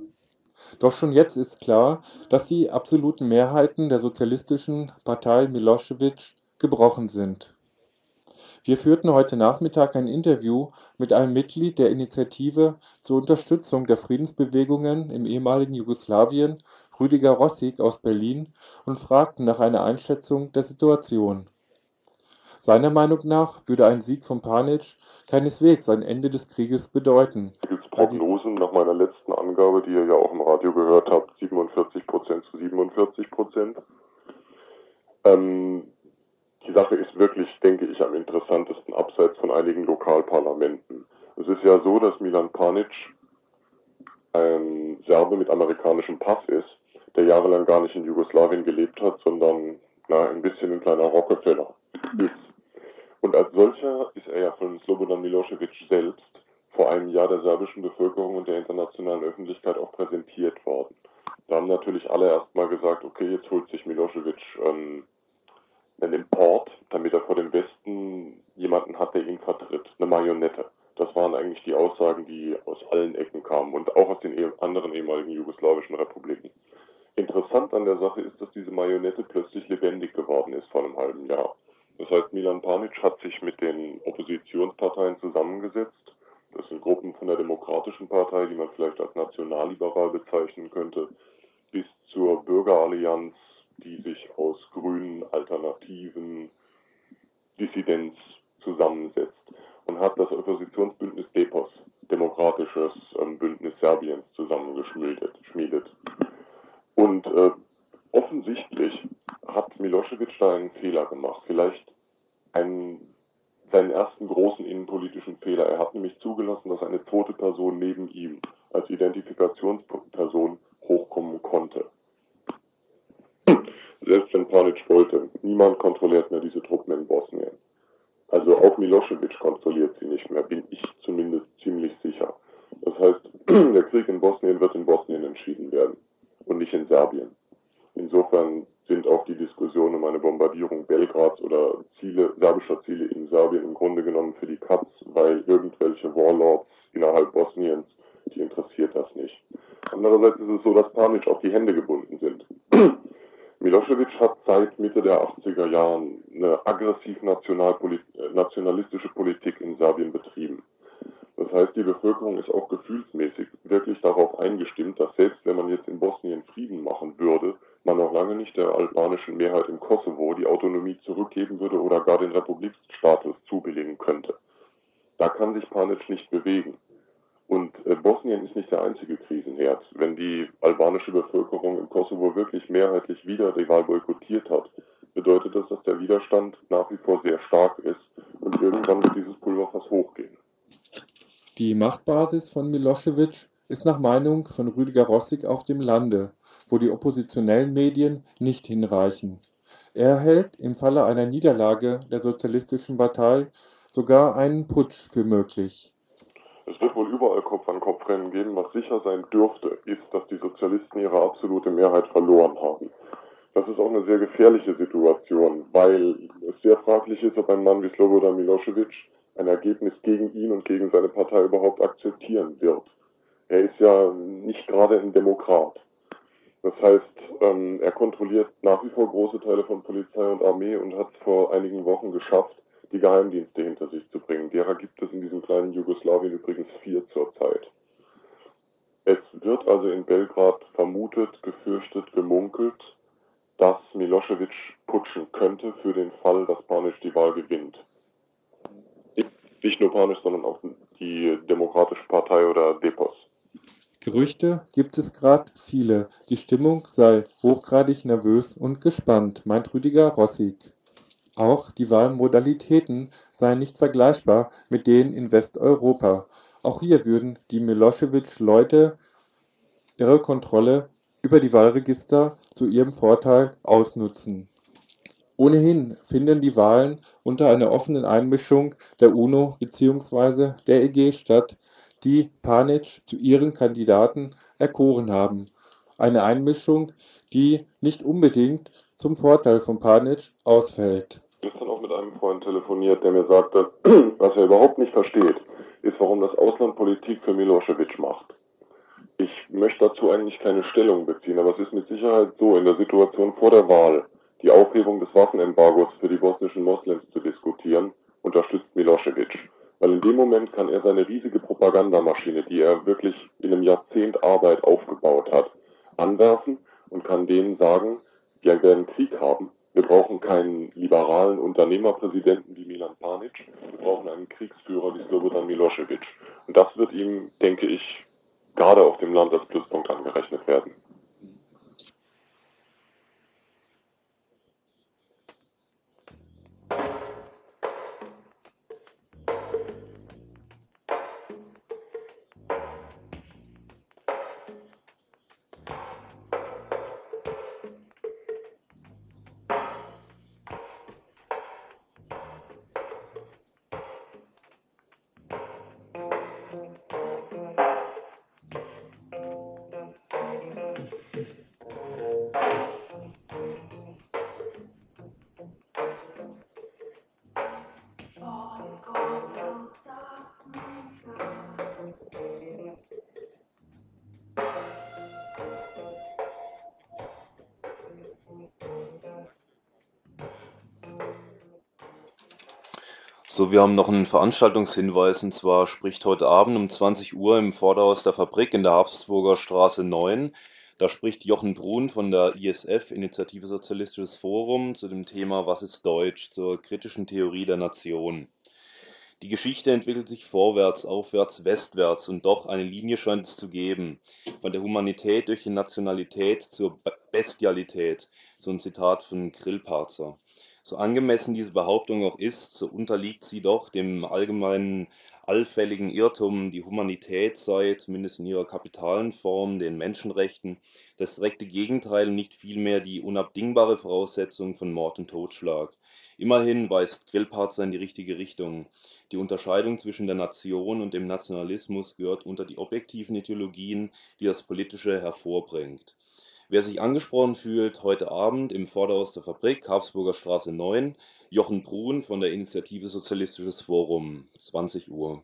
Doch schon jetzt ist klar, dass die absoluten Mehrheiten der sozialistischen Partei Milosevic gebrochen sind. Wir führten heute Nachmittag ein Interview mit einem Mitglied der Initiative zur Unterstützung der Friedensbewegungen im ehemaligen Jugoslawien, Rüdiger Rossig aus Berlin, und fragten nach einer Einschätzung der Situation. Seiner Meinung nach würde ein Sieg von Panic keineswegs ein Ende des Krieges bedeuten. Gibt Prognosen nach meiner letzten Angabe, die ihr ja auch im Radio gehört habt, 47 Prozent zu 47 Prozent. Ähm, die Sache ist wirklich, denke ich, am interessantesten abseits von einigen Lokalparlamenten. Es ist ja so, dass Milan Panic ein Serbe mit amerikanischem Pass ist, der jahrelang gar nicht in Jugoslawien gelebt hat, sondern na, ein bisschen ein kleiner Rockefeller ist. Und als solcher ist er ja von Slobodan Milosevic selbst vor einem Jahr der serbischen Bevölkerung und der internationalen Öffentlichkeit auch präsentiert worden. Da haben natürlich alle erstmal gesagt, okay, jetzt holt sich Milosevic ähm, einen Import, damit er vor dem Westen jemanden hat, der ihn vertritt, eine Marionette. Das waren eigentlich die Aussagen, die aus allen Ecken kamen und auch aus den eh anderen ehemaligen jugoslawischen Republiken. Interessant an der Sache ist, dass diese Marionette plötzlich lebendig geworden ist vor einem halben Jahr. Das heißt, Milan Panic hat sich mit den Oppositionsparteien zusammengesetzt. Das sind Gruppen von der Demokratischen Partei, die man vielleicht als nationalliberal bezeichnen könnte, bis zur Bürgerallianz, die sich aus grünen Alternativen, Dissidenz zusammensetzt und hat das Oppositionsbündnis DEPOS, Demokratisches ähm, Bündnis Serbiens, zusammengeschmiedet. Und äh, offensichtlich hat Milosevic da einen Fehler gemacht. Vielleicht einen, seinen ersten großen innenpolitischen Fehler. Er hat nämlich zugelassen, dass eine tote Person neben ihm als Identifikationsperson hochkommen konnte. Selbst wenn Panic wollte, niemand kontrolliert mehr diese Truppen in Bosnien. Also auch Milosevic kontrolliert sie nicht mehr, bin ich zumindest ziemlich sicher. Das heißt, der Krieg in Bosnien wird in Bosnien entschieden werden und nicht in Serbien. Insofern sind auch die Diskussionen um eine Bombardierung Belgrads oder Ziele, serbischer Ziele in Serbien im Grunde genommen für die Katz, weil irgendwelche Warlords innerhalb Bosniens, die interessiert das nicht. Andererseits ist es so, dass Panic auf die Hände gebunden sind. Milosevic hat seit Mitte der 80er Jahren eine aggressiv nationalistische Politik in Serbien betrieben. Das heißt, die Bevölkerung ist auch gefühlsmäßig wirklich darauf eingestimmt, dass selbst wenn man jetzt in Bosnien Frieden machen würde, man noch lange nicht der albanischen Mehrheit im Kosovo die Autonomie zurückgeben würde oder gar den Republikstatus zubilligen könnte. Da kann sich Panic nicht bewegen. Und äh, Bosnien ist nicht der einzige Krisenherd. Wenn die albanische Bevölkerung im Kosovo wirklich mehrheitlich wieder die Wahl boykottiert hat, bedeutet das, dass der Widerstand nach wie vor sehr stark ist und irgendwann wird dieses Pulverfass hochgehen. Die Machtbasis von Milosevic ist nach Meinung von Rüdiger Rossig auf dem Lande, wo die oppositionellen Medien nicht hinreichen. Er hält im Falle einer Niederlage der Sozialistischen Partei sogar einen Putsch für möglich. Es wird wohl überall Kopf-an-Kopf-Rennen geben. Was sicher sein dürfte, ist, dass die Sozialisten ihre absolute Mehrheit verloren haben. Das ist auch eine sehr gefährliche Situation, weil es sehr fraglich ist, ob ein Mann wie Slobodan Milosevic ein Ergebnis gegen ihn und gegen seine Partei überhaupt akzeptieren wird. Er ist ja nicht gerade ein Demokrat. Das heißt, ähm, er kontrolliert nach wie vor große Teile von Polizei und Armee und hat vor einigen Wochen geschafft, die Geheimdienste hinter sich zu bringen. Derer gibt es in diesem kleinen Jugoslawien übrigens vier zurzeit. Es wird also in Belgrad vermutet, gefürchtet, gemunkelt, dass Milosevic putschen könnte für den Fall, dass Panic die Wahl gewinnt nicht nur Panisch, sondern auch die Demokratische Partei oder Depos. Gerüchte gibt es gerade viele, die Stimmung sei hochgradig nervös und gespannt, meint Rüdiger Rossig. Auch die Wahlmodalitäten seien nicht vergleichbar mit denen in Westeuropa. Auch hier würden die Milosevic-Leute ihre Kontrolle über die Wahlregister zu ihrem Vorteil ausnutzen. Ohnehin finden die Wahlen unter einer offenen Einmischung der UNO bzw. der EG statt, die Panic zu ihren Kandidaten erkoren haben, eine Einmischung, die nicht unbedingt zum Vorteil von Panic ausfällt. Ich habe gestern auch mit einem Freund telefoniert, der mir sagte, was er überhaupt nicht versteht, ist, warum das Ausland Politik für Milosevic macht. Ich möchte dazu eigentlich keine Stellung beziehen, aber es ist mit Sicherheit so, in der Situation vor der Wahl die Aufhebung des Waffenembargos für die bosnischen Moslems zu diskutieren, unterstützt Milosevic. Weil in dem Moment kann er seine riesige Propagandamaschine, die er wirklich in einem Jahrzehnt Arbeit aufgebaut hat, anwerfen und kann denen sagen, wir werden Krieg haben. Wir brauchen keinen liberalen Unternehmerpräsidenten wie Milan Panic. Wir brauchen einen Kriegsführer wie Slobodan Milosevic. Und das wird ihm, denke ich, gerade auf dem Land als Pluspunkt angerechnet werden. So, wir haben noch einen Veranstaltungshinweis, und zwar spricht heute Abend um 20 Uhr im Vorderhaus der Fabrik in der Habsburger Straße 9. Da spricht Jochen Brun von der ISF, Initiative Sozialistisches Forum, zu dem Thema Was ist Deutsch? zur kritischen Theorie der Nation. Die Geschichte entwickelt sich vorwärts, aufwärts, westwärts und doch eine Linie scheint es zu geben. Von der Humanität durch die Nationalität zur Bestialität. So ein Zitat von Grillparzer. So angemessen diese Behauptung auch ist, so unterliegt sie doch dem allgemeinen allfälligen Irrtum, die Humanität sei, zumindest in ihrer kapitalen Form, den Menschenrechten, das direkte Gegenteil und nicht vielmehr die unabdingbare Voraussetzung von Mord und Totschlag. Immerhin weist Grillparzer in die richtige Richtung. Die Unterscheidung zwischen der Nation und dem Nationalismus gehört unter die objektiven Ideologien, die das Politische hervorbringt. Wer sich angesprochen fühlt, heute Abend im Vorderhaus der Fabrik, Habsburger Straße 9, Jochen Brun von der Initiative Sozialistisches Forum, 20 Uhr.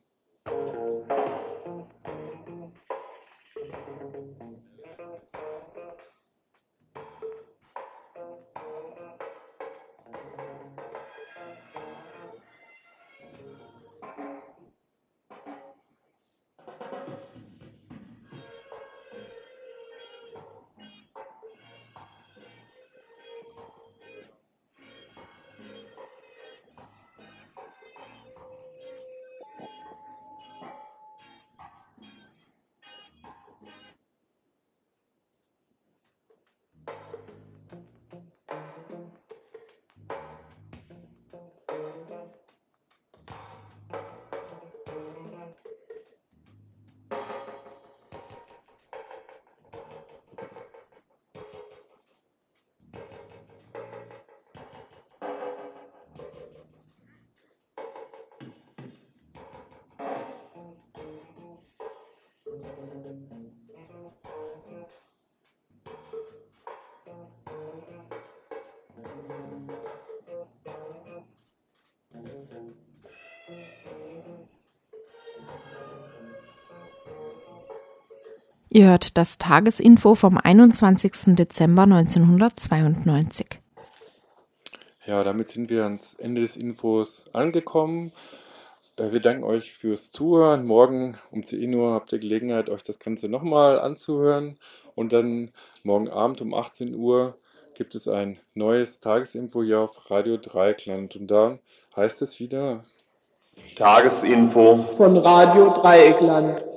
Ihr hört das Tagesinfo vom 21. Dezember 1992. Ja, damit sind wir ans Ende des Infos angekommen. Äh, Wir danken euch fürs Zuhören. Morgen um 10 Uhr habt ihr Gelegenheit, euch das Ganze nochmal anzuhören. Und dann morgen Abend um 18 Uhr gibt es ein neues Tagesinfo hier auf Radio Dreieckland. Und da heißt es wieder Tagesinfo Von Radio Dreieckland.